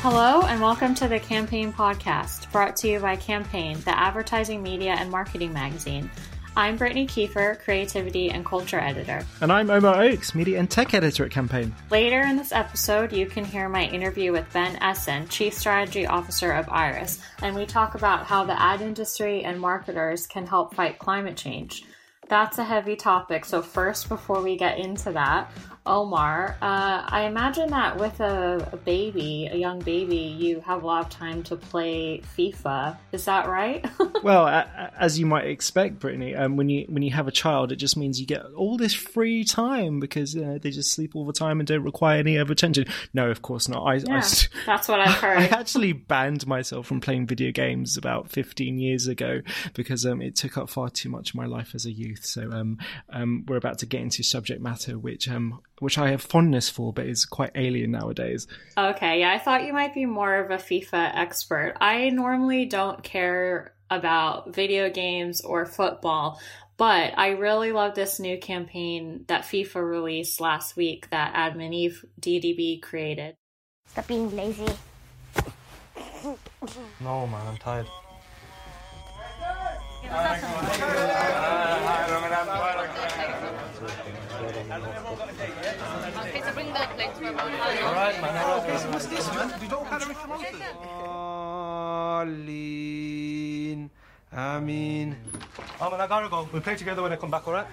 Hello, and welcome to the Campaign Podcast, brought to you by Campaign, the advertising, media, and marketing magazine. I'm Brittany Kiefer, creativity and culture editor. And I'm Omar Oakes, media and tech editor at Campaign. Later in this episode, you can hear my interview with Ben Essen, Chief Strategy Officer of Iris, and we talk about how the ad industry and marketers can help fight climate change. That's a heavy topic, so first, before we get into that, Omar, uh, I imagine that with a, a, baby, a young baby, you have a lot of time to play FIFA. Is that right? well, as you might expect, Brittany, um, when you when you have a child, it just means you get all this free time because know, they just sleep all the time and don't require any other attention. No, of course not. I, yeah, I, that's what I've heard. I actually banned myself from playing video games about 15 years ago because um, it took up far too much of my life as a youth. So um, um we're about to get into subject matter which um, which I have fondness for, but is quite alien nowadays. Okay, yeah, I thought you might be more of a FIFA expert. I normally don't care about video games or football, but I really love this new campaign that FIFA released last week that Adam and Eve DDB created. Stop being lazy. no, man, I'm tired. Okay, so bring the All right, man. Oh, okay, so what's this, man? We don't have a Arlene. I mean. Oh, man, I gotta go. We'll play together when I come back, alright?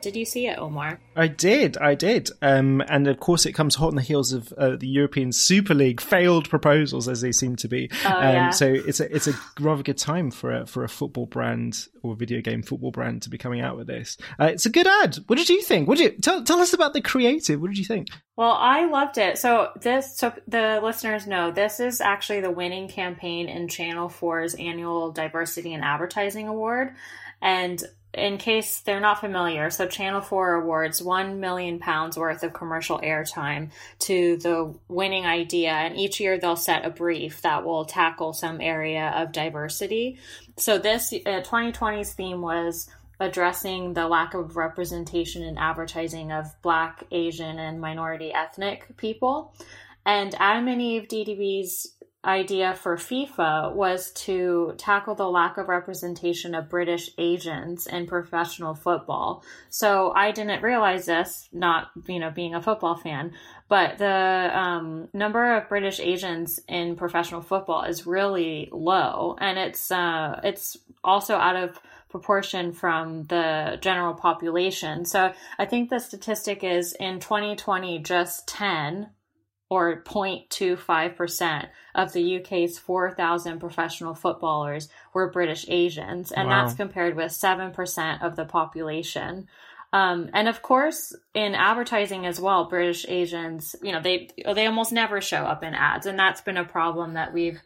Did you see it, Omar? I did, I did. Um, and of course, it comes hot on the heels of uh, the European Super League failed proposals, as they seem to be. Oh, um, yeah. So it's a it's a rather good time for a for a football brand or video game football brand to be coming out with this. Uh, it's a good ad. What did you think? What did you tell tell us about the creative? What did you think? Well, I loved it. So this, so the listeners know, this is actually the winning campaign in Channel 4's annual Diversity and Advertising Award. And in case they're not familiar, so Channel 4 awards 1 million pounds worth of commercial airtime to the winning idea. And each year they'll set a brief that will tackle some area of diversity. So this uh, 2020's theme was addressing the lack of representation in advertising of Black, Asian, and minority ethnic people. And Adam and Eve DDB's idea for FIFA was to tackle the lack of representation of British Asians in professional football. So I didn't realize this, not you know being a football fan, but the um, number of British Asians in professional football is really low, and it's uh, it's also out of proportion from the general population. So I think the statistic is in 2020, just 10 or 0.25% of the UK's 4,000 professional footballers were British Asians, and wow. that's compared with 7% of the population. Um, and of course, in advertising as well, British Asians, you know, they they almost never show up in ads, and that's been a problem that we've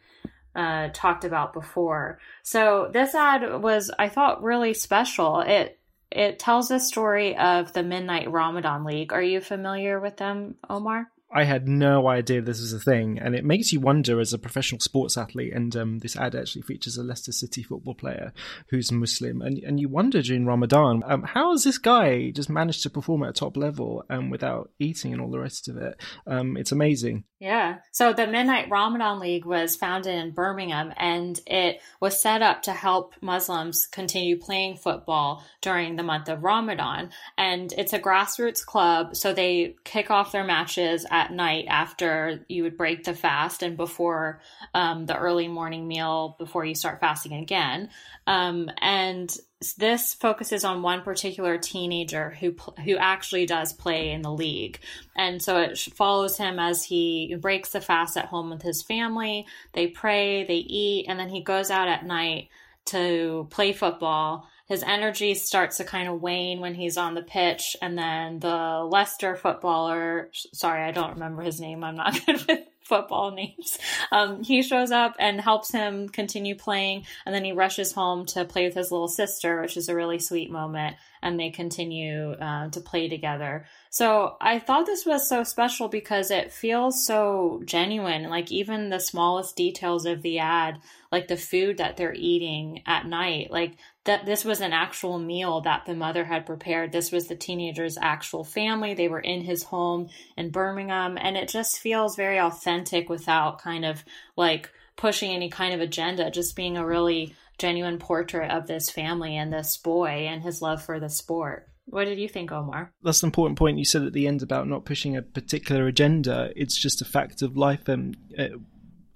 uh, talked about before. So this ad was, I thought, really special. It it tells the story of the Midnight Ramadan League. Are you familiar with them, Omar? I had no idea this was a thing, and it makes you wonder as a professional sports athlete. And um, this ad actually features a Leicester City football player who's Muslim, and and you wonder during Ramadan, um, how has this guy just managed to perform at a top level um, without eating and all the rest of it? Um, it's amazing. Yeah. So the Midnight Ramadan League was founded in Birmingham, and it was set up to help Muslims continue playing football during the month of Ramadan. And it's a grassroots club, so they kick off their matches at at night after you would break the fast and before um, the early morning meal before you start fasting again. Um, and this focuses on one particular teenager who who actually does play in the league, and so it follows him as he breaks the fast at home with his family. They pray, they eat, and then he goes out at night to play football his energy starts to kind of wane when he's on the pitch. And then the Leicester footballer, sorry, I don't remember his name. I'm not good with football names. Um, he shows up and helps him continue playing. And then he rushes home to play with his little sister, which is a really sweet moment. and they continue uh, to play together. So I thought this was so special because it feels so genuine. Like even the smallest details of the ad, like the food that they're eating at night, like that this was an actual meal that the mother had prepared. This was the teenager's actual family. They were in his home in Birmingham, and it just feels very authentic without kind of like pushing any kind of agenda, just being a really genuine portrait of this family and this boy and his love for the sport. What did you think, Omar? That's an important point you said at the end about not pushing a particular agenda. It's just a fact of life, and uh,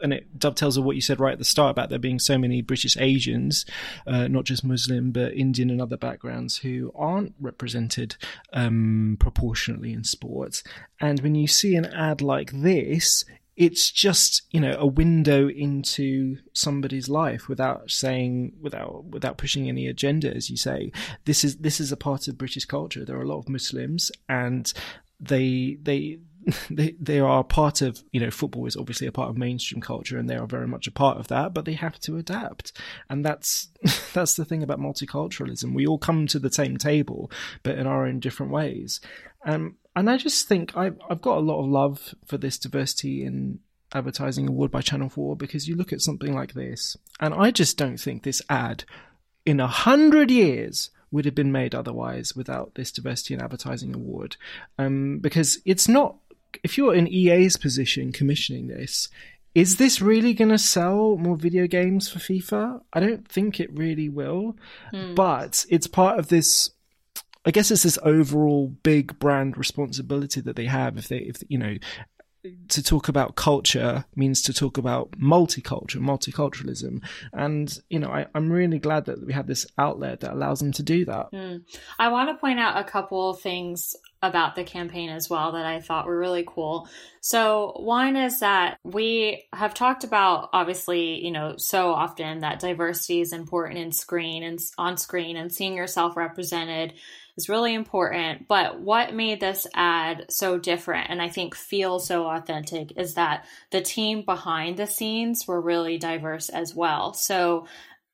and it dovetails with what you said right at the start about there being so many British Asians, uh, not just Muslim but Indian and other backgrounds, who aren't represented um, proportionately in sports. And when you see an ad like this, it's just you know a window into somebody's life without saying without without pushing any agenda as you say this is this is a part of british culture there are a lot of muslims and they they they they are part of you know football is obviously a part of mainstream culture and they are very much a part of that but they have to adapt. And that's that's the thing about multiculturalism. We all come to the same table but in our own different ways. Um, and I just think I've I've got a lot of love for this diversity in advertising award by Channel Four because you look at something like this and I just don't think this ad in a hundred years would have been made otherwise without this diversity in advertising award. Um, because it's not if you're in EA's position commissioning this, is this really going to sell more video games for FIFA? I don't think it really will, mm. but it's part of this. I guess it's this overall big brand responsibility that they have. If they, if you know, to talk about culture means to talk about multicultural, multiculturalism. And, you know, I, am really glad that we have this outlet that allows them to do that. Mm. I want to point out a couple things about the campaign as well that I thought were really cool. So, one is that we have talked about obviously, you know, so often that diversity is important in screen and on screen and seeing yourself represented is really important. But what made this ad so different and I think feel so authentic is that the team behind the scenes were really diverse as well. So,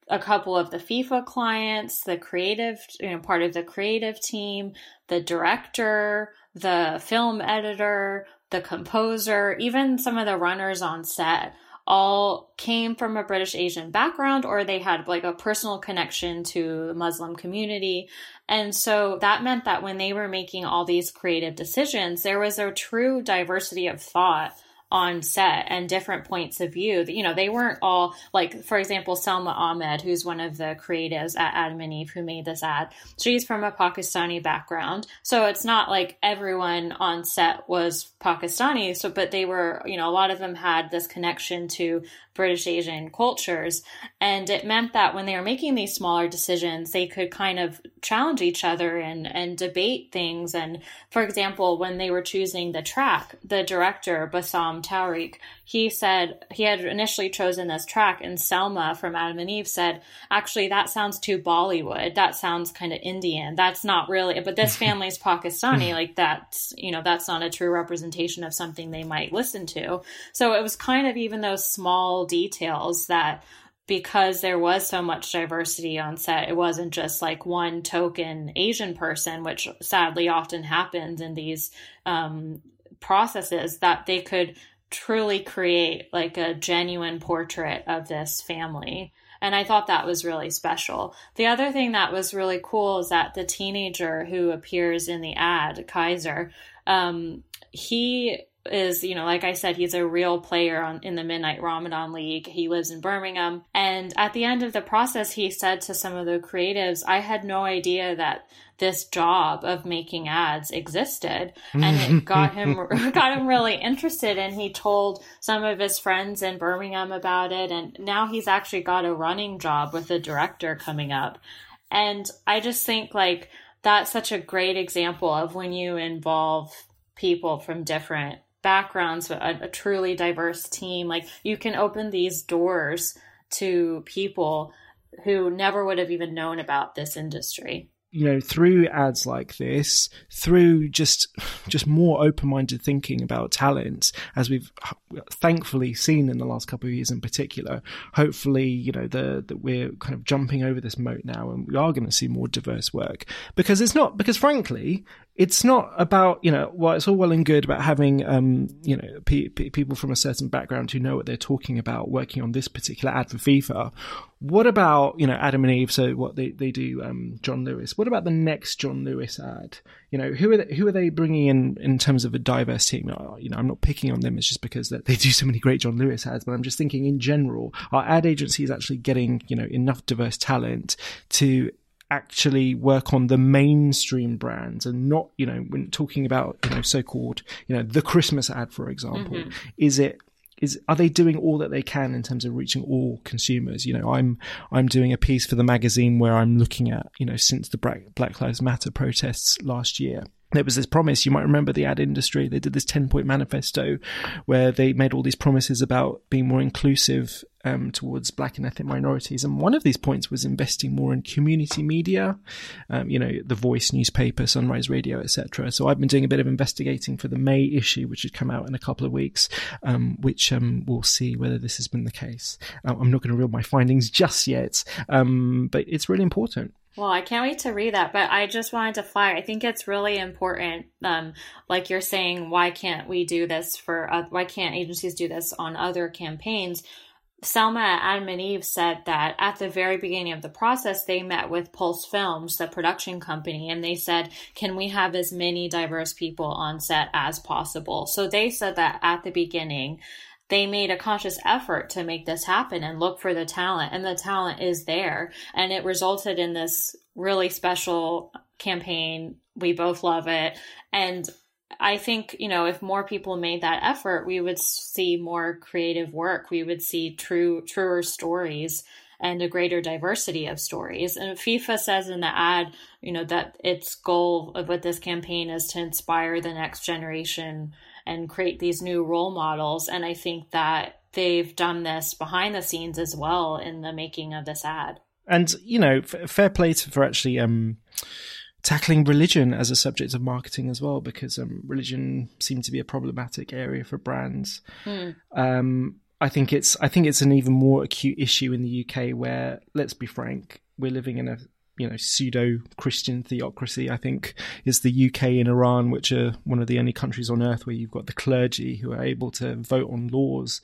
a couple of the FIFA clients, the creative, you know, part of the creative team, the director, the film editor, the composer, even some of the runners on set all came from a British Asian background or they had like a personal connection to the Muslim community. And so that meant that when they were making all these creative decisions, there was a true diversity of thought on set and different points of view. You know, they weren't all like, for example, Selma Ahmed, who's one of the creatives at Adam and Eve who made this ad. She's from a Pakistani background. So it's not like everyone on set was Pakistani. So, but they were, you know, a lot of them had this connection to British Asian cultures. And it meant that when they were making these smaller decisions, they could kind of challenge each other and, and debate things. And for example, when they were choosing the track, the director, Bassam Tariq, he said he had initially chosen this track, and Selma from Adam and Eve said, actually, that sounds too Bollywood. That sounds kind of Indian. That's not really, but this family's Pakistani. like that's, you know, that's not a true representation of something they might listen to. So it was kind of even those small details that because there was so much diversity on set, it wasn't just like one token Asian person, which sadly often happens in these um, processes, that they could truly create like a genuine portrait of this family. And I thought that was really special. The other thing that was really cool is that the teenager who appears in the ad, Kaiser, um, he is, you know, like I said, he's a real player on, in the Midnight Ramadan League. He lives in Birmingham. And at the end of the process, he said to some of the creatives, I had no idea that this job of making ads existed and it got him got him really interested and he told some of his friends in Birmingham about it and now he's actually got a running job with a director coming up and I just think like that's such a great example of when you involve people from different backgrounds, a, a truly diverse team. Like you can open these doors to people who never would have even known about this industry. you know through ads like this through just just more open-minded thinking about talent as we've thankfully seen in the last couple of years in particular hopefully you know the that we're kind of jumping over this moat now and we are going to see more diverse work because it's not because frankly it's not about you know well it's all well and good about having um you know pe- pe- people from a certain background who know what they're talking about working on this particular ad for FIFA. What about you know Adam and Eve so what they they do um John Lewis. What about the next John Lewis ad? You know who are they, who are they bringing in in terms of a diverse team? Uh, you know I'm not picking on them it's just because that they do so many great John Lewis ads but I'm just thinking in general our ad agency is actually getting you know enough diverse talent to actually work on the mainstream brands and not, you know, when talking about, you know, so-called, you know, the Christmas ad, for example, mm-hmm. is it is are they doing all that they can in terms of reaching all consumers you know i'm i'm doing a piece for the magazine where i'm looking at you know since the black lives matter protests last year there was this promise. You might remember the ad industry. They did this 10 point manifesto where they made all these promises about being more inclusive um, towards black and ethnic minorities. And one of these points was investing more in community media, um, you know, The Voice newspaper, Sunrise Radio, etc. So I've been doing a bit of investigating for the May issue, which should come out in a couple of weeks, um, which um, we'll see whether this has been the case. Uh, I'm not going to reveal my findings just yet, um, but it's really important. Well, I can't wait to read that, but I just wanted to flag. I think it's really important. Um, like you're saying, why can't we do this for? Uh, why can't agencies do this on other campaigns? Selma at Adam and Eve said that at the very beginning of the process, they met with Pulse Films, the production company, and they said, Can we have as many diverse people on set as possible? So they said that at the beginning, they made a conscious effort to make this happen and look for the talent and the talent is there. And it resulted in this really special campaign. We both love it. And i think you know if more people made that effort we would see more creative work we would see true truer stories and a greater diversity of stories. And FIFA says in the ad, you know, that its goal of with this campaign is to inspire the next generation and create these new role models. And I think that they've done this behind the scenes as well in the making of this ad. And you know, f- fair play to, for actually um, tackling religion as a subject of marketing as well, because um, religion seemed to be a problematic area for brands. Mm. Um, I think it's I think it's an even more acute issue in the UK, where let's be frank, we're living in a you know pseudo Christian theocracy. I think is the UK and Iran, which are one of the only countries on earth where you've got the clergy who are able to vote on laws.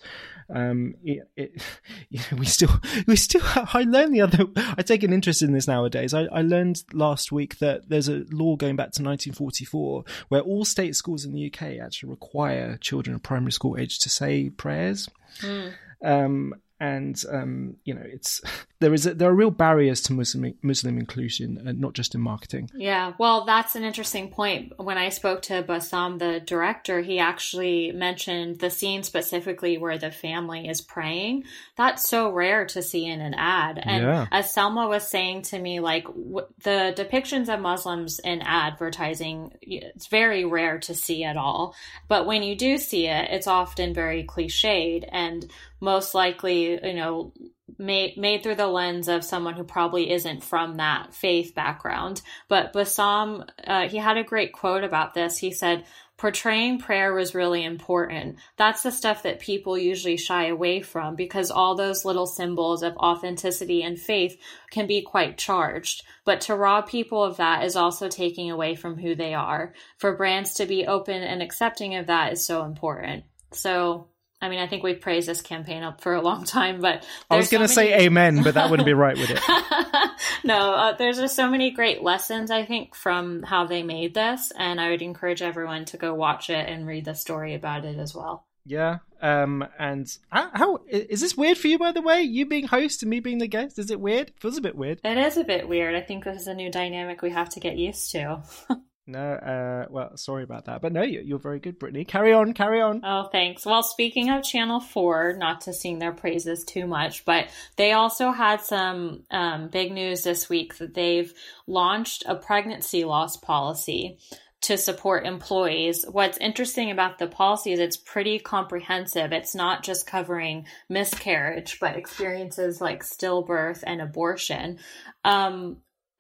Um, it, it, you know, we still we still I learned the other. I take an interest in this nowadays. I, I learned last week that there's a law going back to 1944 where all state schools in the UK actually require children of primary school age to say prayers. Mm. Um, and um, you know it's there is a, there are real barriers to Muslim Muslim inclusion, and not just in marketing. Yeah, well, that's an interesting point. When I spoke to Bassam, the director, he actually mentioned the scene specifically where the family is praying. That's so rare to see in an ad. And yeah. as Selma was saying to me, like w- the depictions of Muslims in advertising, it's very rare to see at all. But when you do see it, it's often very cliched and most likely, you know, made made through the lens of someone who probably isn't from that faith background. But Bassam, uh, he had a great quote about this. He said, portraying prayer was really important. That's the stuff that people usually shy away from because all those little symbols of authenticity and faith can be quite charged. But to rob people of that is also taking away from who they are. For brands to be open and accepting of that is so important. So I mean, I think we've praised this campaign up for a long time, but I was going to so many... say amen, but that wouldn't be right, would it? no, uh, there's just so many great lessons, I think, from how they made this, and I would encourage everyone to go watch it and read the story about it as well. Yeah. Um. And how, how is this weird for you, by the way? You being host and me being the guest, is it weird? It feels a bit weird. It is a bit weird. I think this is a new dynamic we have to get used to. No, uh, well, sorry about that, but no, you're very good, Brittany. Carry on, carry on. Oh, thanks. Well, speaking of Channel Four, not to sing their praises too much, but they also had some um, big news this week that they've launched a pregnancy loss policy to support employees. What's interesting about the policy is it's pretty comprehensive. It's not just covering miscarriage, but experiences like stillbirth and abortion. Um,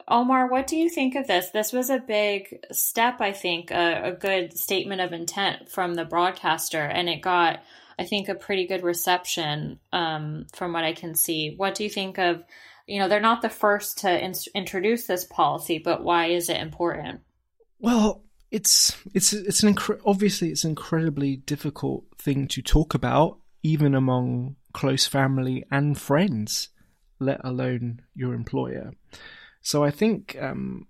Omar, what do you think of this? This was a big step, I think, a, a good statement of intent from the broadcaster, and it got, I think, a pretty good reception um, from what I can see. What do you think of? You know, they're not the first to in- introduce this policy, but why is it important? Well, it's it's it's an incre- obviously it's an incredibly difficult thing to talk about, even among close family and friends, let alone your employer. So I think, um,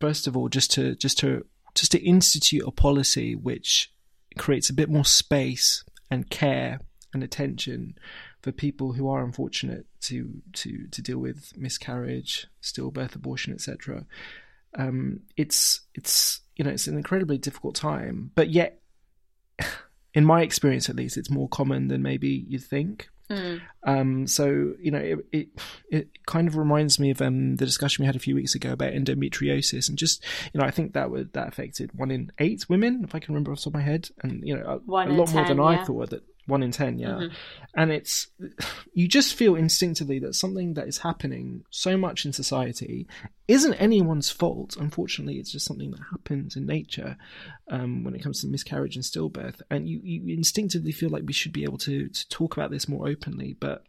first of all, just to just to just to institute a policy which creates a bit more space and care and attention for people who are unfortunate to to to deal with miscarriage, stillbirth, abortion, etc. Um, it's it's you know it's an incredibly difficult time, but yet, in my experience at least, it's more common than maybe you think. Mm. Um, so you know, it, it, it kind of reminds me of um, the discussion we had a few weeks ago about endometriosis, and just you know, I think that would that affected one in eight women, if I can remember off the top of my head, and you know, a, a lot 10, more than yeah. I thought that one in ten, yeah. Mm-hmm. And it's you just feel instinctively that something that is happening so much in society isn't anyone's fault. Unfortunately, it's just something that happens in nature um, when it comes to miscarriage and stillbirth, and you, you instinctively feel like we should be able to to talk about this more openly, but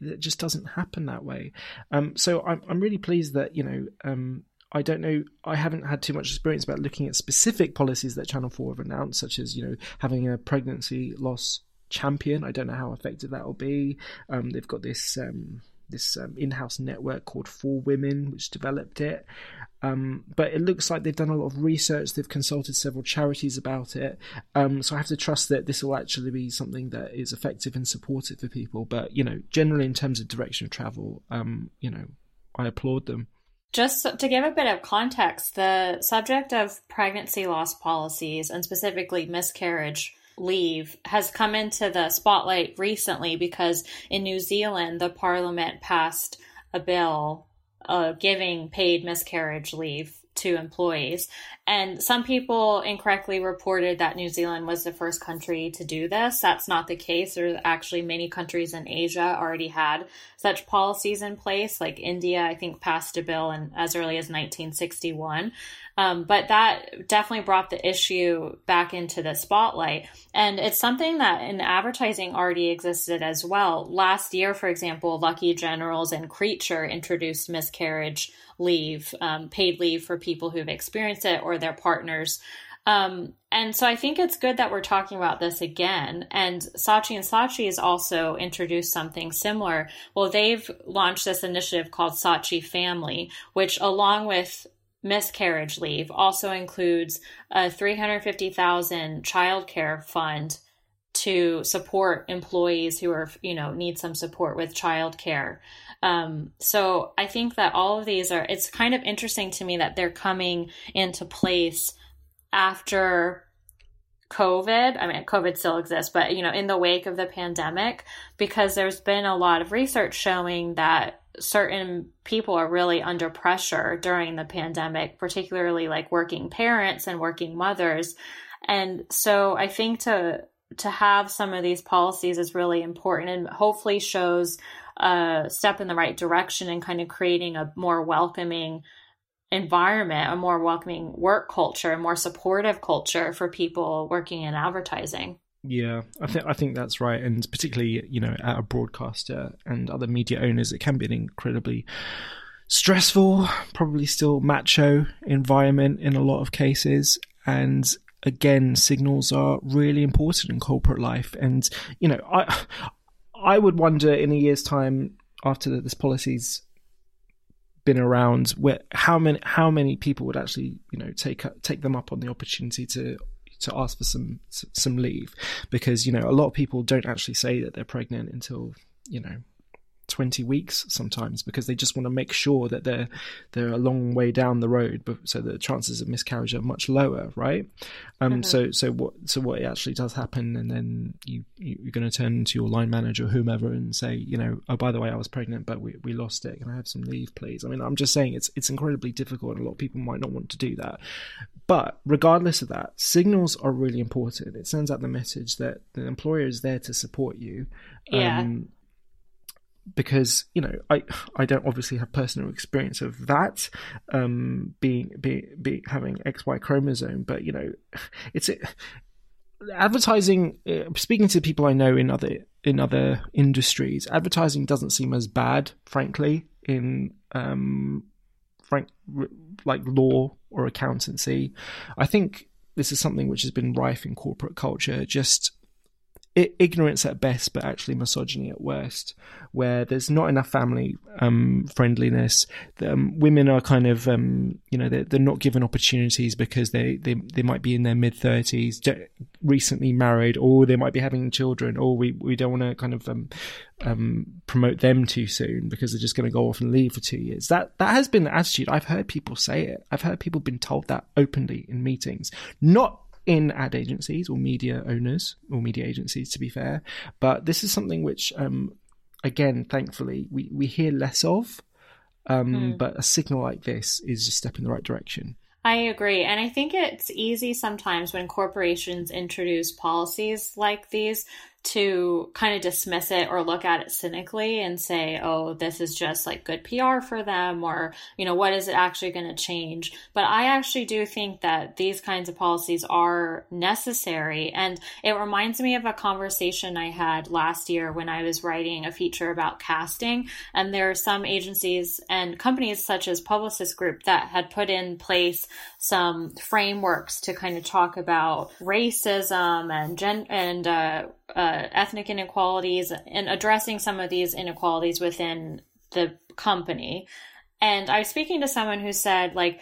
it just doesn't happen that way. Um, so I'm I'm really pleased that you know. Um, I don't know. I haven't had too much experience about looking at specific policies that Channel Four have announced, such as you know having a pregnancy loss champion. I don't know how effective that will be. Um, they've got this um, this um, in-house network called For Women, which developed it. Um, but it looks like they've done a lot of research. They've consulted several charities about it. Um, so I have to trust that this will actually be something that is effective and supportive for people. But you know, generally in terms of direction of travel, um, you know, I applaud them. Just to give a bit of context, the subject of pregnancy loss policies and specifically miscarriage leave has come into the spotlight recently because in New Zealand, the parliament passed a bill uh, giving paid miscarriage leave to employees. And some people incorrectly reported that New Zealand was the first country to do this. That's not the case. There's actually many countries in Asia already had such policies in place. Like India, I think, passed a bill in, as early as 1961. Um, but that definitely brought the issue back into the spotlight. And it's something that in advertising already existed as well. Last year, for example, Lucky Generals and Creature introduced miscarriage leave, um, paid leave for people who've experienced it or their partners. Um, and so I think it's good that we're talking about this again. And Saatchi and Saatchi has also introduced something similar. Well, they've launched this initiative called Saatchi Family, which along with miscarriage leave also includes a 350,000 childcare fund to support employees who are, you know, need some support with childcare. Um, so I think that all of these are, it's kind of interesting to me that they're coming into place after COVID. I mean, COVID still exists, but, you know, in the wake of the pandemic, because there's been a lot of research showing that certain people are really under pressure during the pandemic, particularly like working parents and working mothers. And so I think to to have some of these policies is really important and hopefully shows a step in the right direction and kind of creating a more welcoming environment, a more welcoming work culture, a more supportive culture for people working in advertising. Yeah, I think I think that's right, and particularly you know at a broadcaster and other media owners, it can be an incredibly stressful, probably still macho environment in a lot of cases, and again, signals are really important in corporate life, and you know I I would wonder in a year's time after this policy's been around where how many how many people would actually you know take take them up on the opportunity to to ask for some some leave? Because you know a lot of people don't actually say that they're pregnant until you know 20 weeks sometimes because they just want to make sure that they're they're a long way down the road but so the chances of miscarriage are much lower right? Um mm-hmm. so so what so what actually does happen and then you, you are going to turn to your line manager or whomever and say you know oh by the way I was pregnant but we, we lost it. Can I have some leave please? I mean I'm just saying it's it's incredibly difficult and a lot of people might not want to do that. But regardless of that signals are really important. It sends out the message that the employer is there to support you. Yeah. Um, because you know I I don't obviously have personal experience of that um, being being be, having XY chromosome, but you know it's advertising. Uh, speaking to people I know in other in other industries, advertising doesn't seem as bad, frankly, in um, frank like law or accountancy. I think this is something which has been rife in corporate culture. Just ignorance at best, but actually misogyny at worst, where there's not enough family um, friendliness. Um, women are kind of, um, you know, they're, they're, not given opportunities because they, they, they might be in their mid 30s, recently married, or they might be having children, or we, we don't want to kind of um, um, promote them too soon because they're just going to go off and leave for two years. That that has been the attitude. I've heard people say it. I've heard people been told that openly in meetings, not in ad agencies or media owners or media agencies, to be fair. But this is something which, um, again, thankfully, we, we hear less of. Um, mm. But a signal like this is a step in the right direction. I agree. And I think it's easy sometimes when corporations introduce policies like these to kind of dismiss it or look at it cynically and say, oh, this is just like good PR for them, or, you know, what is it actually going to change? But I actually do think that these kinds of policies are necessary. And it reminds me of a conversation I had last year when I was writing a feature about casting. And there are some agencies and companies such as Publicis Groupe that had put in place some frameworks to kind of talk about racism and gen and uh, uh, ethnic inequalities and addressing some of these inequalities within the company. And I was speaking to someone who said, like,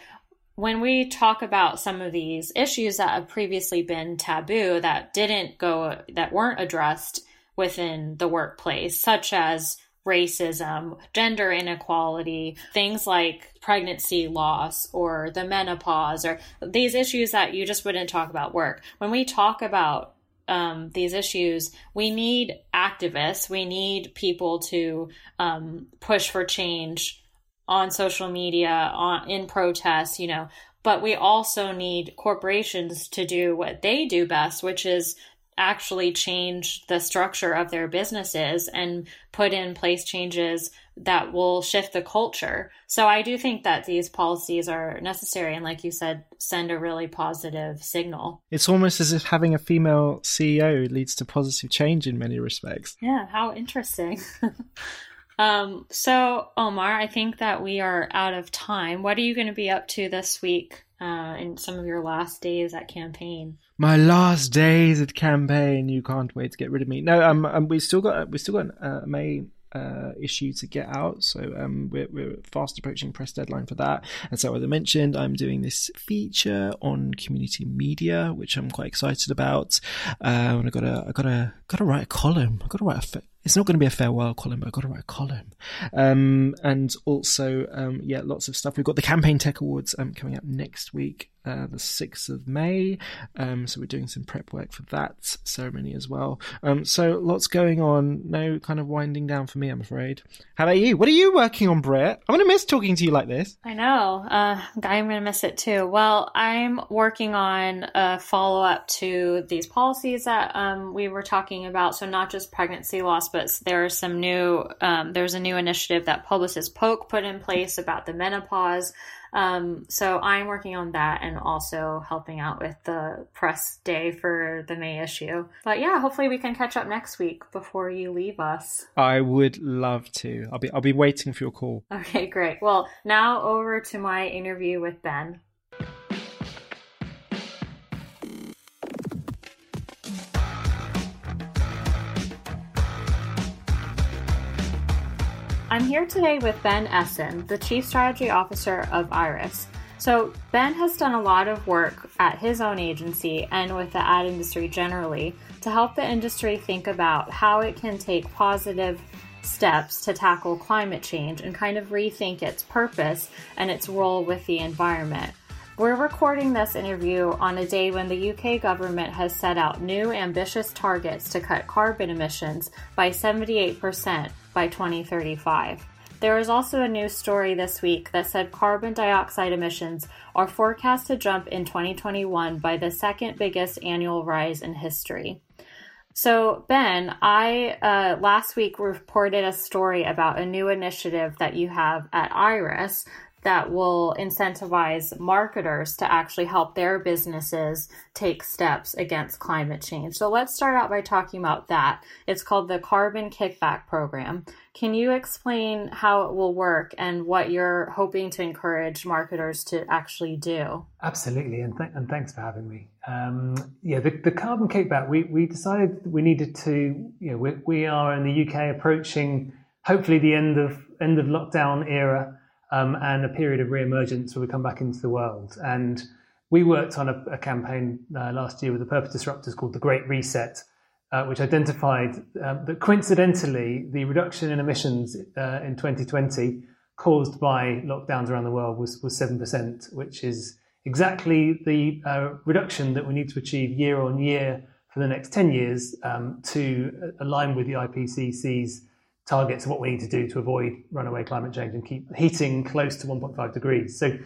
when we talk about some of these issues that have previously been taboo that didn't go, that weren't addressed within the workplace, such as racism, gender inequality, things like pregnancy loss or the menopause, or these issues that you just wouldn't talk about work. When we talk about um, these issues, we need activists. We need people to um, push for change on social media, on in protests. You know, but we also need corporations to do what they do best, which is actually change the structure of their businesses and put in place changes that will shift the culture. So I do think that these policies are necessary and like you said send a really positive signal. It's almost as if having a female CEO leads to positive change in many respects. Yeah, how interesting. um so Omar, I think that we are out of time. What are you going to be up to this week uh in some of your last days at campaign? my last days at campaign. You can't wait to get rid of me. No, um, um we still got we still got uh, May uh, issue to get out. So um, we're, we're fast approaching press deadline for that. And so, as I mentioned, I'm doing this feature on community media, which I'm quite excited about. Uh, and I got to I got to got to write a column. I got to write a. it's not going to be a farewell column, but I've got to write a column. Um, and also, um, yeah, lots of stuff. We've got the Campaign Tech Awards um, coming up next week uh, the 6th of May. Um, so we're doing some prep work for that ceremony as well. Um, so lots going on. No kind of winding down for me, I'm afraid. How about you? What are you working on, Britt? I'm going to miss talking to you like this. I know. Uh, I'm going to miss it too. Well, I'm working on a follow up to these policies that um, we were talking about. So not just pregnancy loss, but there are some new, um, there's a new initiative that Publicis Poke put in place about the menopause. Um, so I'm working on that and also helping out with the press day for the May issue. But yeah, hopefully we can catch up next week before you leave us. I would love to. I'll be I'll be waiting for your call. Okay, great. Well, now over to my interview with Ben. I'm here today with Ben Essen, the Chief Strategy Officer of Iris. So, Ben has done a lot of work at his own agency and with the ad industry generally to help the industry think about how it can take positive steps to tackle climate change and kind of rethink its purpose and its role with the environment. We're recording this interview on a day when the UK government has set out new ambitious targets to cut carbon emissions by 78% by 2035. There is also a news story this week that said carbon dioxide emissions are forecast to jump in 2021 by the second biggest annual rise in history. So, Ben, I uh, last week reported a story about a new initiative that you have at Iris that will incentivize marketers to actually help their businesses take steps against climate change. So let's start out by talking about that. It's called the Carbon Kickback Program. Can you explain how it will work and what you're hoping to encourage marketers to actually do? Absolutely, and, th- and thanks for having me. Um, yeah, the, the carbon kickback, we, we decided we needed to, you know, we, we are in the UK approaching hopefully the end of end of lockdown era um, and a period of re-emergence where we come back into the world. And we worked on a, a campaign uh, last year with the Purpose Disruptors called the Great Reset, uh, which identified um, that coincidentally the reduction in emissions uh, in 2020 caused by lockdowns around the world was, was 7%, which is exactly the uh, reduction that we need to achieve year on year for the next 10 years um, to align with the IPCC's targets of what we need to do to avoid runaway climate change and keep heating close to 1.5 degrees. So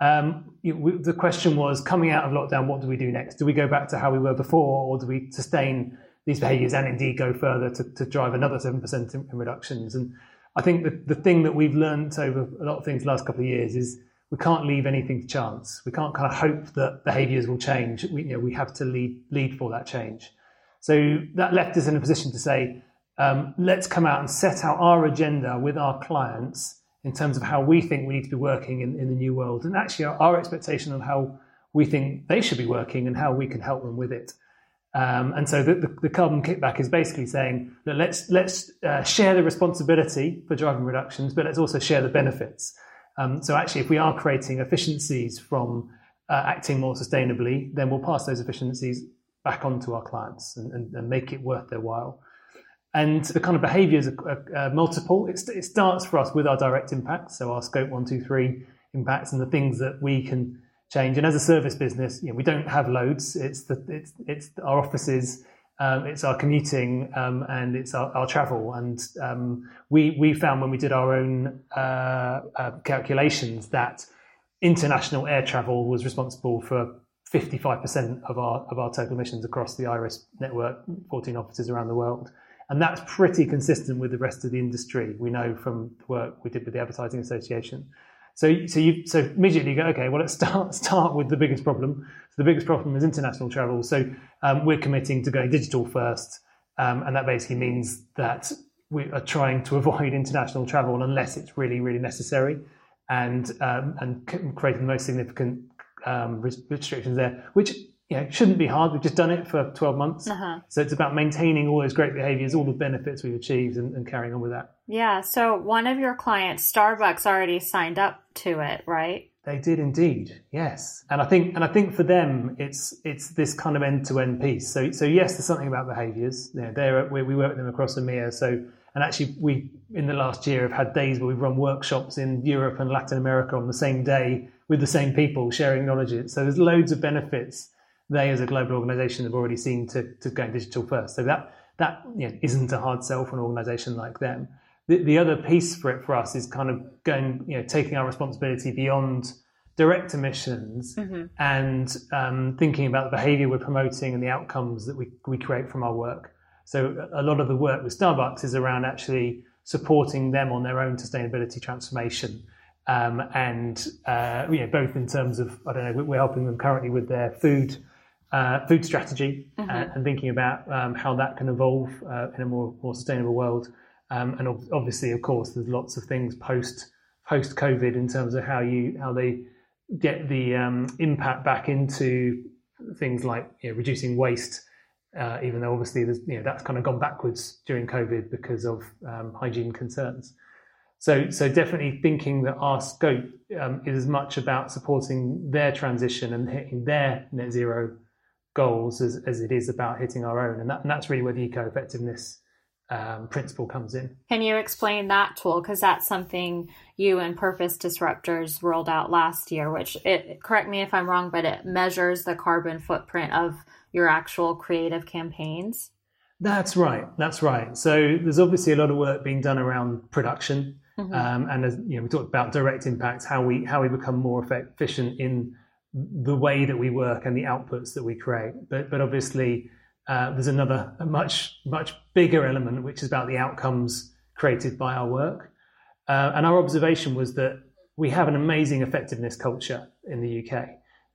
um, the question was coming out of lockdown, what do we do next? Do we go back to how we were before, or do we sustain these behaviours and indeed go further to, to drive another 7% in, in, reductions? And I think the, the thing that we've learned over a lot of things the last couple of years is we can't leave anything to chance. We can't kind of hope that behaviours will change. We, you know, we have to lead, lead for that change. So that left us in a position to say, um, let's come out and set out our agenda with our clients in terms of how we think we need to be working in, in the new world and actually our, our, expectation of how we think they should be working and how we can help them with it. Um, and so the, the, the, carbon kickback is basically saying that let's let's uh, share the responsibility for driving reductions, but let's also share the benefits. Um, so actually, if we are creating efficiencies from uh, acting more sustainably, then we'll pass those efficiencies back on to our clients and, and, and make it worth their while. And the kind of behaviors are, are multiple. It, it, starts for us with our direct impacts, so our scope one, two, three impacts and the things that we can change. And as a service business, you know, we don't have loads. It's the it's it's our offices, um, it's our commuting, um, and it's our, our travel. And um, we we found when we did our own uh, uh, calculations that international air travel was responsible for 55% of our of our total emissions across the Iris network, 14 offices around the world. And that's pretty consistent with the rest of the industry. We know from the work we did with the Advertising Association. So, so you, so immediately you go, okay, well, let's start, start with the biggest problem. So the biggest problem is international travel. So um, we're committing to going digital first. Um, and that basically means that we are trying to avoid international travel unless it's really, really necessary and, um, and creating the most significant um, restrictions there, which you know, shouldn't be hard. We've just done it for 12 months. Uh-huh. So it's about maintaining all those great behaviors, all the benefits we've achieved, and, and, carrying on with that. Yeah. So one of your clients, Starbucks, already signed up to it, right? They did indeed, yes. And I think, and I think for them, it's it's this kind of end to end piece. So, so yes, there's something about behaviours. You know, they're, we, we work with them across EMEA. So, and actually, we in the last year have had days where we've run workshops in Europe and Latin America on the same day with the same people sharing knowledge. So there's loads of benefits they as a global organization have already seen to, to go digital first. So that that you know, isn't a hard sell for an organization like them. The, the other piece for it for us is kind of going, you know, taking our responsibility beyond direct emissions mm-hmm. and um, thinking about the behavior we're promoting and the outcomes that we, we create from our work. So a lot of the work with Starbucks is around actually supporting them on their own sustainability transformation. Um, and uh, you know, both in terms of I don't know, we're helping them currently with their food uh, food strategy mm-hmm. and, and, thinking about um, how that can evolve uh, in a more, more sustainable world. Um, and ob- obviously, of course, there's lots of things post post COVID in terms of how you how they get the um, impact back into things like you know, reducing waste. Uh, even though obviously there's, you know, that's kind of gone backwards during COVID because of um, hygiene concerns. So, so definitely thinking that our scope um, is as much about supporting their transition and hitting their net zero goals as, as it is about hitting our own. And, that, and that's really where the eco effectiveness um, principle comes in. Can you explain that tool? Because that's something you and Purpose Disruptors rolled out last year, which it correct me if I'm wrong, but it measures the carbon footprint of your actual creative campaigns. That's right. That's right. So there's obviously a lot of work being done around production, mm-hmm. um, and as you know, we talked about direct impacts, how we how we become more efficient in the way that we work and the outputs that we create. But but obviously Uh, there's another, much much bigger element, which is about the outcomes created by our work. Uh, and our observation was that we have an amazing effectiveness culture in the UK.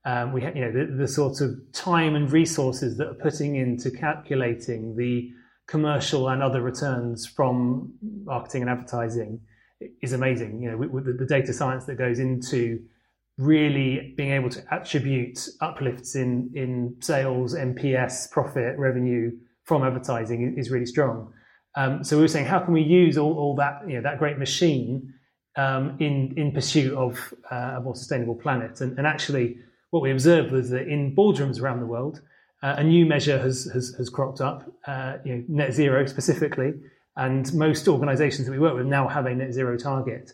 Um, we, ha- you know, the, the sort of time and resources that are putting into calculating the commercial and other returns from marketing and advertising is amazing. You know, with, with the data science that goes into really being able to attribute uplifts in in sales, NPS, profit, revenue from advertising is really strong. Um, so we were saying, how can we use all, all that you know that great machine um, in in pursuit of uh, a more sustainable planet? And, and, actually, what we observed was that in boardrooms around the world, uh, a new measure has has, has cropped up, uh, you know, net zero specifically, and most organisations that we work with now have a net zero target.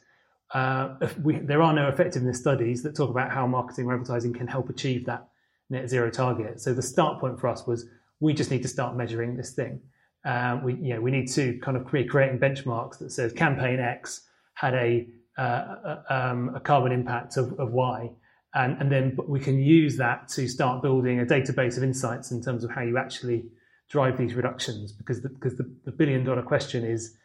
Uh, we, there are no effectiveness studies that talk about how marketing or advertising can help achieve that net zero target. So the start point for us was we just need to start measuring this thing. Uh, we, you know, we need to kind of create creating benchmarks that says campaign X had a, uh, a, um, a carbon impact of, of Y, and, and then we can use that to start building a database of insights in terms of how you actually drive these reductions. Because the, because the, the billion dollar question is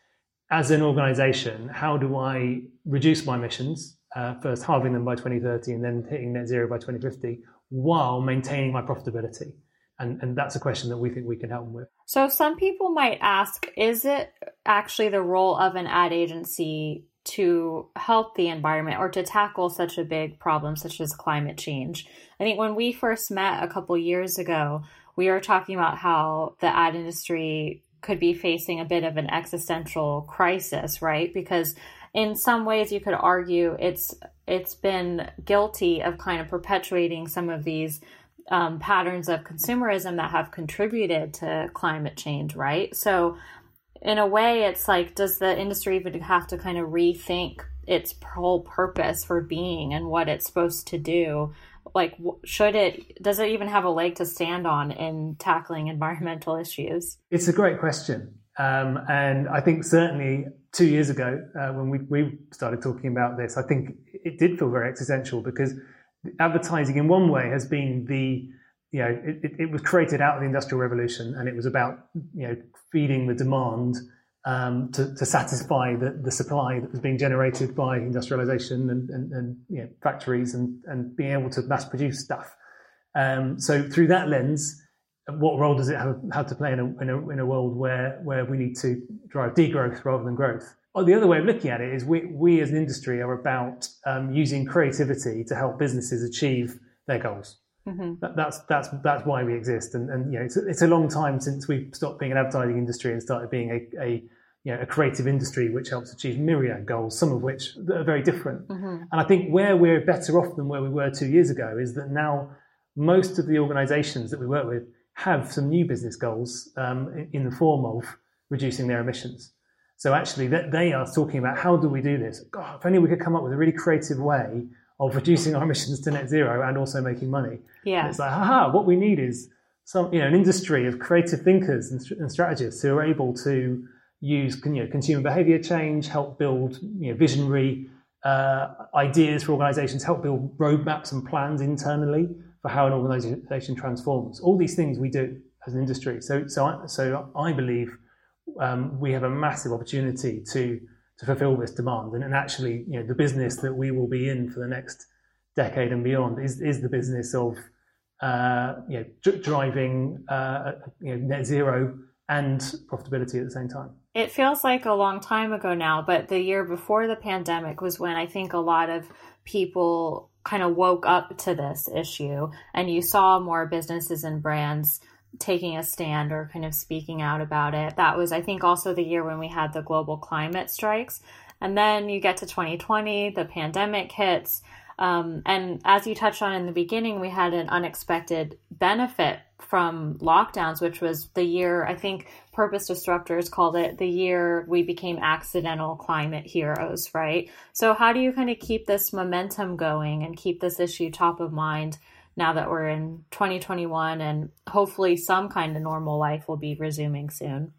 as an organization, how do I reduce my emissions, uh, first halving them by 2030 and then hitting net zero by 2050, while maintaining my profitability? And, and that's a question that we think we can help them with. So, some people might ask is it actually the role of an ad agency to help the environment or to tackle such a big problem such as climate change? I think when we first met a couple years ago, we were talking about how the ad industry could be facing a bit of an existential crisis, right? Because in some ways you could argue it's it's been guilty of kind of perpetuating some of these um, patterns of consumerism that have contributed to climate change, right? So, in a way, it's like, does the industry even have to kind of rethink its whole purpose for being and what it's supposed to do like should it does it even have a leg to stand on in tackling environmental issues? It's a great question. Um, and i think certainly two years ago uh, when we, we started talking about this i think it did feel very existential because advertising in one way has been the you know it, it was created out of the industrial revolution and it was about you know feeding the demand um, to, to, satisfy the, the, supply that was being generated by industrialization and, and, and you know, factories and, and being able to mass produce stuff. Um, so through that lens, what role does it have, have to play in a, in a, in a world where, where we need to drive degrowth rather than growth? Or the other way of looking at it is we, we as an industry are about um, using creativity to help businesses achieve their goals. Mm-hmm. That, that's that's that's why we exist, and and you know it's a, it's a long time since we stopped being an advertising industry and started being a, a you know, a creative industry which helps achieve myriad goals, some of which are very different. Mm-hmm. And I think where we're better off than where we were two years ago is that now most of the organisations that we work with have some new business goals um, in, in, the form of reducing their emissions. So actually, that they are talking about how do we do this? God, if only we could come up with a really creative way of reducing our emissions to net zero and also making money. Yeah, and it's like, haha, what we need is some, you know, an industry of creative thinkers and, and strategists who are able to use you know, consumer behavior change, help build you know, visionary uh, ideas for organizations, help build roadmaps and plans internally for how an organization transforms. All these things we do as an industry. So, so, I, so I believe um, we have a massive opportunity to to fulfill this demand. And, and actually, you know, the business that we will be in for the next decade and beyond is, is the business of uh, you know, d- driving uh, you know, net zero and profitability at the same time. It feels like a long time ago now, but the year before the pandemic was when I think a lot of people kind of woke up to this issue and you saw more businesses and brands taking a stand or kind of speaking out about it. That was, I think, also the year when we had the global climate strikes. And then you get to 2020, the pandemic hits. Um, and as you touched on in the beginning, we had an unexpected benefit from lockdowns, which was the year, I think Purpose Disruptors called it the year we became accidental climate heroes, right? So, how do you kind of keep this momentum going and keep this issue top of mind now that we're in 2021 and hopefully some kind of normal life will be resuming soon?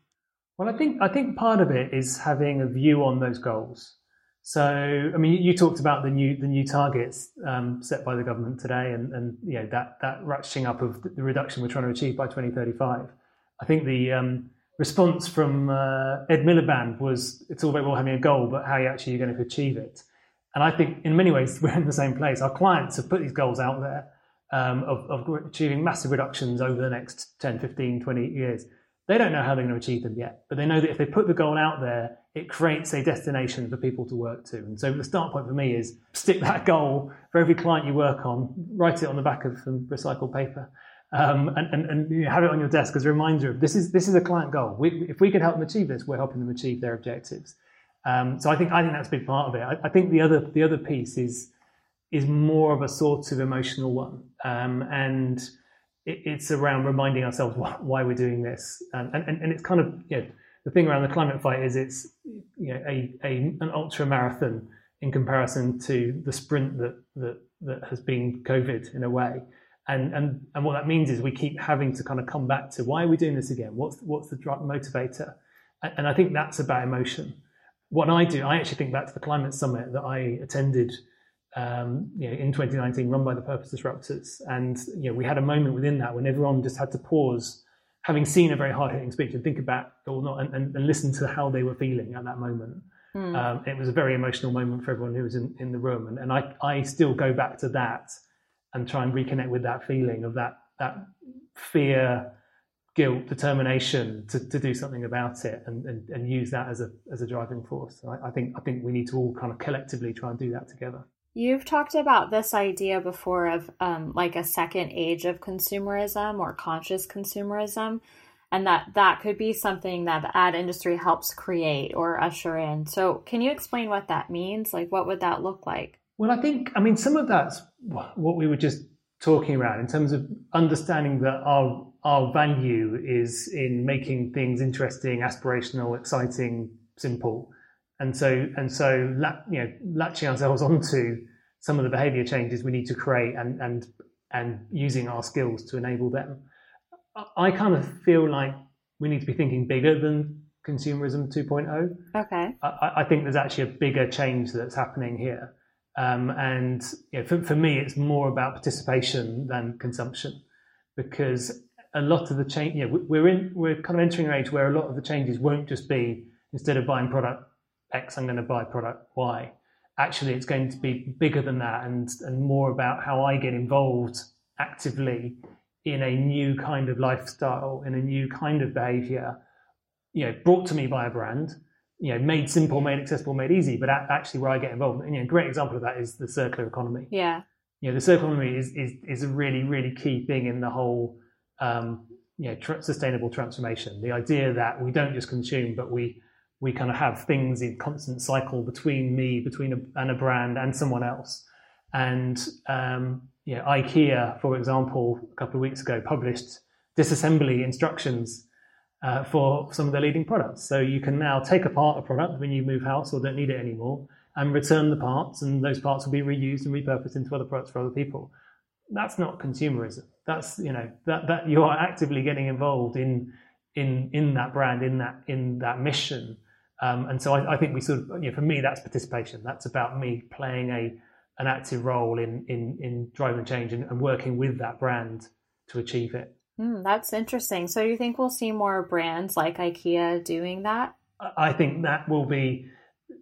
Well, I think I think part of it is having a view on those goals. So, I mean, you talked about the new the new targets um, set by the government today, and, and you know that that ratcheting up of the reduction we're trying to achieve by 2035. I think the um, response from uh, Ed Miliband was, "It's all very well having a goal, but how are you actually going to achieve it?" And I think in many ways we're in the same place. Our clients have put these goals out there um, of, of achieving massive reductions over the next 10, 15, 20 years. They don't know how they're going to achieve them yet, but they know that if they put the goal out there, it creates a destination for people to work to. And so the start point for me is stick that goal for every client you work on, write it on the back of some recycled paper, um, and, and, and have it on your desk as a reminder of this is this is a client goal. We, if we can help them achieve this, we're helping them achieve their objectives. Um, so I think I think that's a big part of it. I, I, think the other the other piece is is more of a sort of emotional one, um, and it, it's around reminding ourselves why, we're doing this, and, and and it's kind of you know the thing around the climate fight is it's you know a, a an ultra marathon in comparison to the sprint that that that has been COVID in a way. And, and, and what that means is we keep having to kind of come back to why are we doing this again? What's, what's the motivator? And I think that's about emotion. What I do, I actually think back to the climate summit that I attended um, you know, in 2019, run by the Purpose Disruptors. And you know, we had a moment within that when everyone just had to pause, having seen a very hard hitting speech, and think about or not, and, and, and, listen to how they were feeling at that moment. Mm. Um, it was a very emotional moment for everyone who was in, in the room. And, and I, I still go back to that and try and reconnect with that feeling of that that fear, guilt, determination to, to do something about it and, and, and use that as a as a driving force. I, I think I think we need to all kind of collectively try and do that together. You've talked about this idea before of um, like a second age of consumerism or conscious consumerism, and that that could be something that the ad industry helps create or usher in. So, can you explain what that means? Like, what would that look like? Well, I think, I mean, some of that's what we were just talking about in terms of understanding that our our value is in making things interesting, aspirational, exciting, simple, and so and so you know latching ourselves onto some of the behaviour changes we need to create and and and using our skills to enable them. I kind of feel like we need to be thinking bigger than consumerism 2.0. Okay. I, I think there's actually a bigger change that's happening here. Um, and you know, for, for me, it's more about participation than consumption, because a lot of the change, you know, we're in, we're kind of entering an age where a lot of the changes won't just be instead of buying product X, I'm going to buy product Y. Actually, it's going to be bigger than that, and and more about how I get involved actively in a new kind of lifestyle, in a new kind of behavior, you know, brought to me by a brand you know, made simple, made accessible, made easy, but actually where I get involved. And, you know, a great example of that is the circular economy. Yeah. You know, the circular economy is, is, is a really, really key thing in the whole, um, you know, tr- sustainable transformation. The idea that we don't just consume, but we, we kind of have things in constant cycle between me, between a, and a brand and someone else. And, um, IKEA, for example, a couple of weeks ago published disassembly instructions uh, for some of the leading products. So you can now take apart a product when you move house or don't need it anymore and return the parts, and those parts will be reused and repurposed into other products for other people. That's not consumerism. That's you know that that you are actively getting involved in in in that brand, in that in that mission. Um, and so I, I, think we sort of, you know, for me, that's participation. That's about me playing a an active role in in in driving change and, and working with that brand to achieve it. Mm, that's interesting. So you think we'll see more brands like IKEA doing that? I think that will be,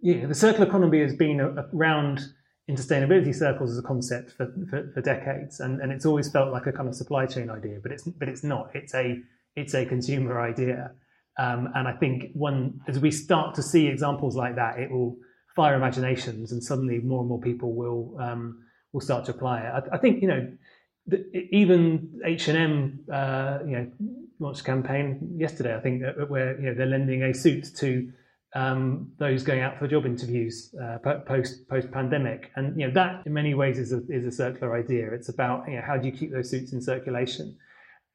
you know, the circular economy has been around in sustainability circles as a concept for, for, for, decades, and, and it's always felt like a kind of supply chain idea, but it's but it's not. It's a it's a consumer idea, um, and I think one as we start to see examples like that, it will fire imaginations, and suddenly more and more people will um, will start to apply it. I, I think you know even H and M, uh, you know, launched a campaign yesterday. I think where you know they're lending a suit to um, those going out for job interviews uh, post post pandemic, and you know that in many ways is a is a circular idea. It's about you know how do you keep those suits in circulation.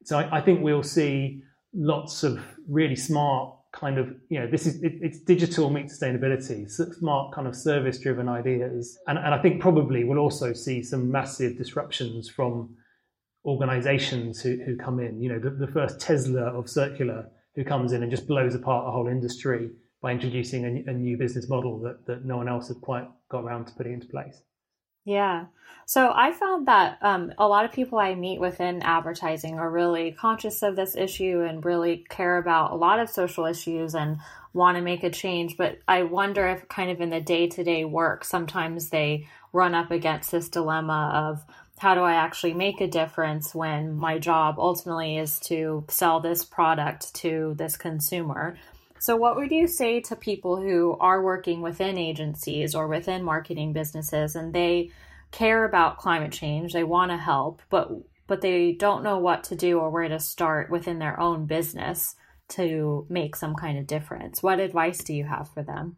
So I, I think we'll see lots of really smart kind of you know this is it, it's digital meet sustainability smart kind of service driven ideas and, and i think probably we'll also see some massive disruptions from organizations who, who come in. You know, the, the first Tesla of circular who comes in and just blows apart a whole industry by introducing a, a, new business model that, that no one else had quite got around to putting into place. Yeah. So I found that um, a lot of people I meet within advertising are really conscious of this issue and really care about a lot of social issues and want to make a change. But I wonder if, kind of in the day to day work, sometimes they run up against this dilemma of how do I actually make a difference when my job ultimately is to sell this product to this consumer? So, what would you say to people who are working within agencies or within marketing businesses and they care about climate change, they want to help, but but they don't know what to do or where to start within their own business to make some kind of difference? What advice do you have for them?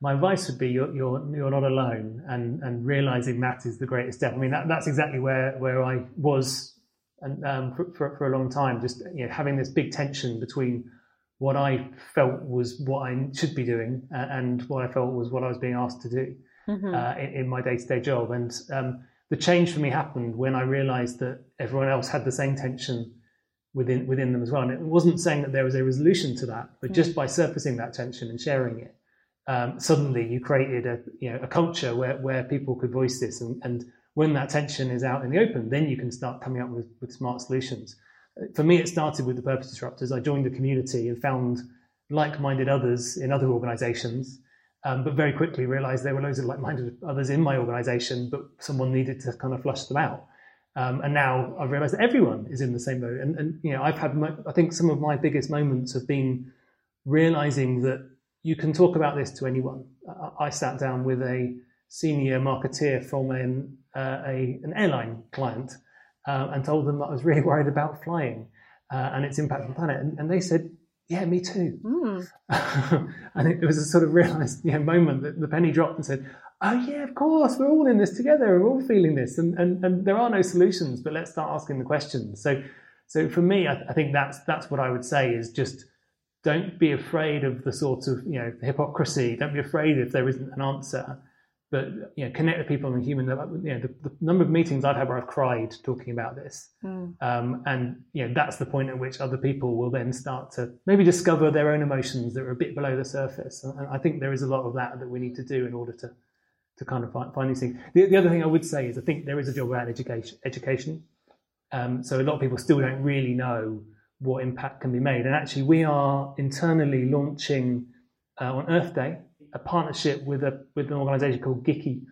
My advice would be you're you're, you're not alone, and and realizing that is the greatest step. I mean, that, that's exactly where where I was, and um, for, for, for a long time, just you know having this big tension between what I felt was what I should be doing and what I felt was what I was being asked to do mm-hmm. uh, in, in, my day to day job. And um, the change for me happened when I realized that everyone else had the same tension within within them as well. And it wasn't saying that there was a resolution to that, but mm-hmm. just by surfacing that tension and sharing it, um, suddenly you created a you know a culture where, where people could voice this. And, and when that tension is out in the open, then you can start coming up with, with smart solutions. For me, it started with the Purpose Disruptors. I joined the community and found like-minded others in other organizations um, but very quickly realized there were loads of like-minded others in my organization, but someone needed to kind of flush them out. Um, and now I've realized that everyone is in the same boat. And, and you know, I've had, my, I think some of my biggest moments have been realizing that you can talk about this to anyone. I, I sat down with a senior marketeer from an, uh, a, an airline client uh, and told them that I was really worried about flying uh, and its impact on the planet. And, and they said, yeah, me too. Mm. and it was a sort of realized you know, moment that the penny dropped and said, oh yeah, of course, we're all in this together. We're all feeling this, and, and, and there are no solutions, but let's start asking the questions. So, so for me, I, I think that's that's what I would say is just don't be afraid of the sort of you know hypocrisy. Don't be afraid if there isn't an answer but you know, connect with people on a human. You know, the, the, number of meetings I've had where I've cried talking about this, mm. um, and you know, that's the point at which other people will then start to maybe discover their own emotions that are a bit below the surface. And, and I think there is a lot of that that we need to do in order to to kind of find, find these things. The, the, other thing I would say is I think there is a job around education. Education. Um, so a lot of people still don't really know what impact can be made, and actually, we are internally launching uh, on Earth Day a partnership with a with an organisation called GIKI,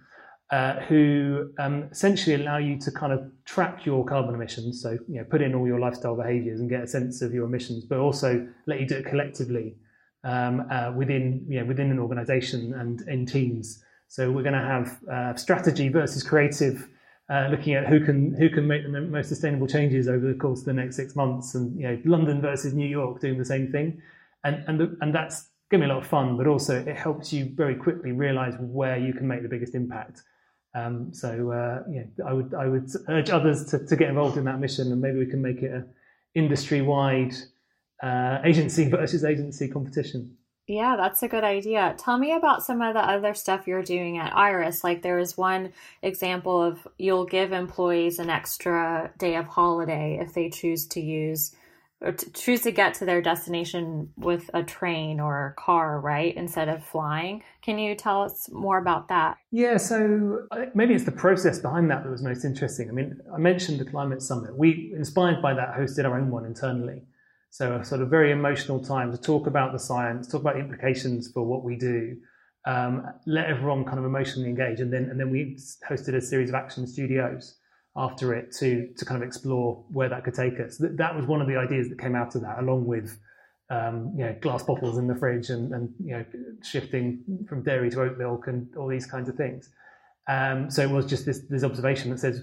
uh, who um, essentially allow you to kind of track your carbon emissions. So you know, put in all your lifestyle behaviours and get a sense of your emissions, but also let you do it collectively um, uh, within you know, within an organisation and in teams. So we're going to have uh, strategy versus creative. Uh, looking at who can who can make the most sustainable changes over the course of the next six months, and you know London versus New York doing the same thing, and and the, and that's give me a lot of fun, but also it helps you very quickly realize where you can make the biggest impact. Um, so uh, yeah, I would I would urge others to, to get involved in that mission, and maybe we can make it a industry wide uh, agency versus agency competition. Yeah, that's a good idea. Tell me about some of the other stuff you're doing at Iris. Like there was one example of you'll give employees an extra day of holiday if they choose to use or to choose to get to their destination with a train or a car, right, instead of flying. Can you tell us more about that? Yeah, so maybe it's the process behind that that was most interesting. I mean, I mentioned the climate summit. We, inspired by that, hosted our own one internally. So a sort of very emotional time to talk about the science, talk about the implications for what we do, um, let everyone kind of emotionally engage, and then and then we hosted a series of action studios after it to to kind of explore where that could take us. That, that was one of the ideas that came out of that, along with um, you know glass bottles in the fridge and and you know shifting from dairy to oat milk and all these kinds of things. Um, so it was just this this observation that says,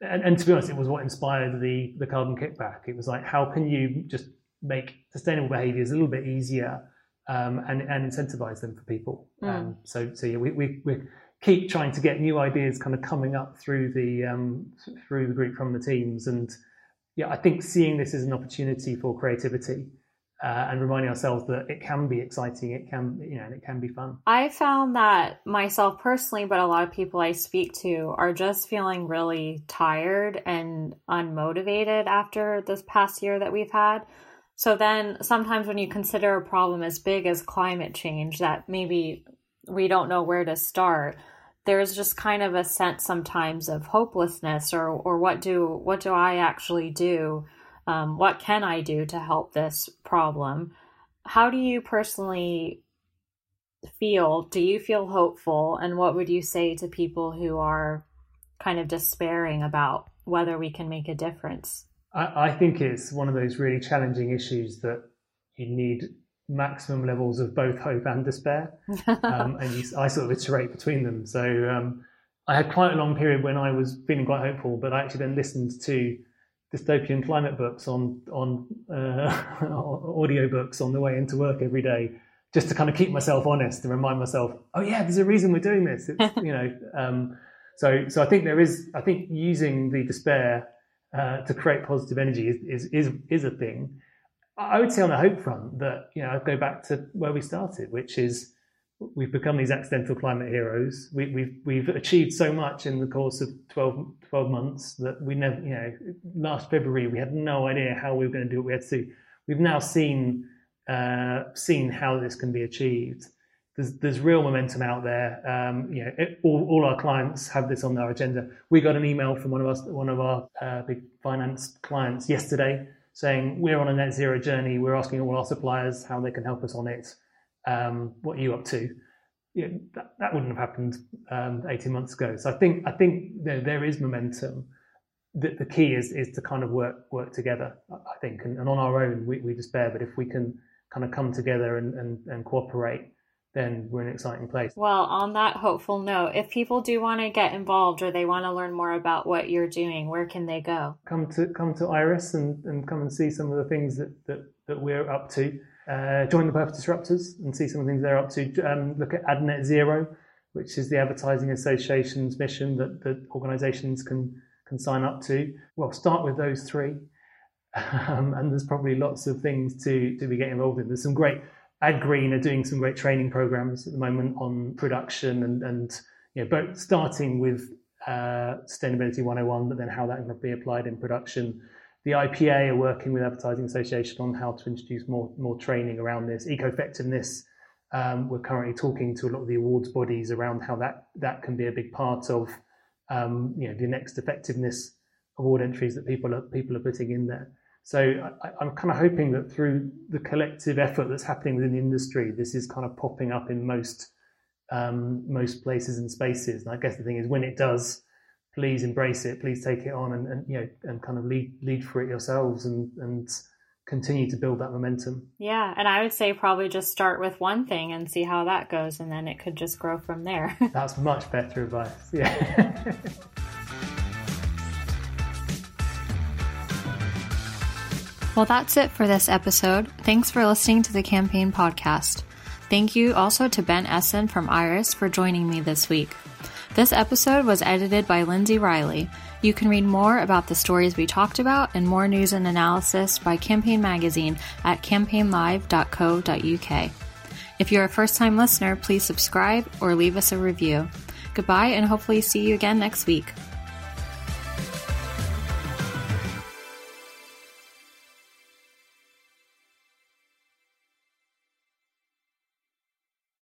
and, and to be honest, it was what inspired the the carbon kickback. It was like how can you just make sustainable behaviours a little bit easier um, and and incentivize them for people. Mm. so so yeah, we we we keep trying to get new ideas kind of coming up through the um, through the group from the teams. And yeah i think seeing this as an opportunity for creativity uh, and reminding ourselves that it can be exciting it can you know and it can be fun. I found that myself personally but a lot of people i speak to are just feeling really tired and unmotivated after this past year that we've had. So then sometimes when you consider a problem as big as climate change that maybe we don't know where to start there's just kind of a sense sometimes of hopelessness or or what do what do I actually do? Um, what can I do to help this problem? How do you personally feel? Do you feel hopeful? And what would you say to people who are kind of despairing about whether we can make a difference? I, I think it's one of those really challenging issues that you need maximum levels of both hope and despair, um, and you, I sort of iterate between them. So um, I had quite a long period when I was feeling quite hopeful, but I actually then listened to dystopian climate books on on uh, audio books on the way into work every day, just to kind of keep myself honest and remind myself, oh yeah, there's a reason we're doing this. It's, you know, um, so so I think there is. I think using the despair uh, to create positive energy is, is is is a thing. I would say on the hope front that you know I'd go back to where we started, which is we've become these accidental climate heroes. We, have we've, we've achieved so much in the course of 12, 12, months that we never you know last February we had no idea how we were going to do what we had to do. We've now seen uh, seen how this can be achieved. There's, there's real momentum out there. Um, you know, it, all, all our clients have this on their agenda. We got an email from one of us, one of our uh, big finance clients yesterday saying we're on a net zero journey. We're asking all our suppliers how they can help us on it. Um, what are you up to? That, that wouldn't have happened um, 18 months ago. So I think I think there, there is momentum. The, the, key is is to kind of work work together. I think, and, and on our own we, we despair. But if we can kind of come together and, and, and cooperate, then we're an exciting place. Well, on that hopeful note, if people do want to get involved or they want to learn more about what you're doing, where can they go? Come to come to Iris and, and come and see some of the things that, that, that we're up to. Uh, join the Purpose Disruptors and see some of the things they're up to. Um, look at AdNet Zero, which is the Advertising Association's mission that, that organisations can can sign up to. Well, start with those three. Um, and there's probably lots of things to, to be getting involved in. There's some great AdGreen are doing some great training programs at the moment on production and, and you know, both starting with uh, Sustainability 101, but then how that can be applied in production. The IPA are working with Advertising Association on how to introduce more, more training around this. Eco effectiveness, um, we're currently talking to a lot of the awards bodies around how that, that can be a big part of um, you know, the next effectiveness award entries that people are, people are putting in there. So I, am kind of hoping that through the collective effort that's happening within the industry, this is kind of popping up in most um, most places and spaces. And I guess the thing is, when it does, please embrace it. Please take it on and, and you know and kind of lead lead for it yourselves and and continue to build that momentum. Yeah, and I would say probably just start with one thing and see how that goes, and then it could just grow from there. That's much better advice. Yeah. Well, that's it for this episode. Thanks for listening to the Campaign Podcast. Thank you also to Ben Essen from Iris for joining me this week. This episode was edited by Lindsay Riley. You can read more about the stories we talked about and more news and analysis by Campaign Magazine at campaignlive.co.uk. If you're a first time listener, please subscribe or leave us a review. Goodbye and hopefully see you again next week.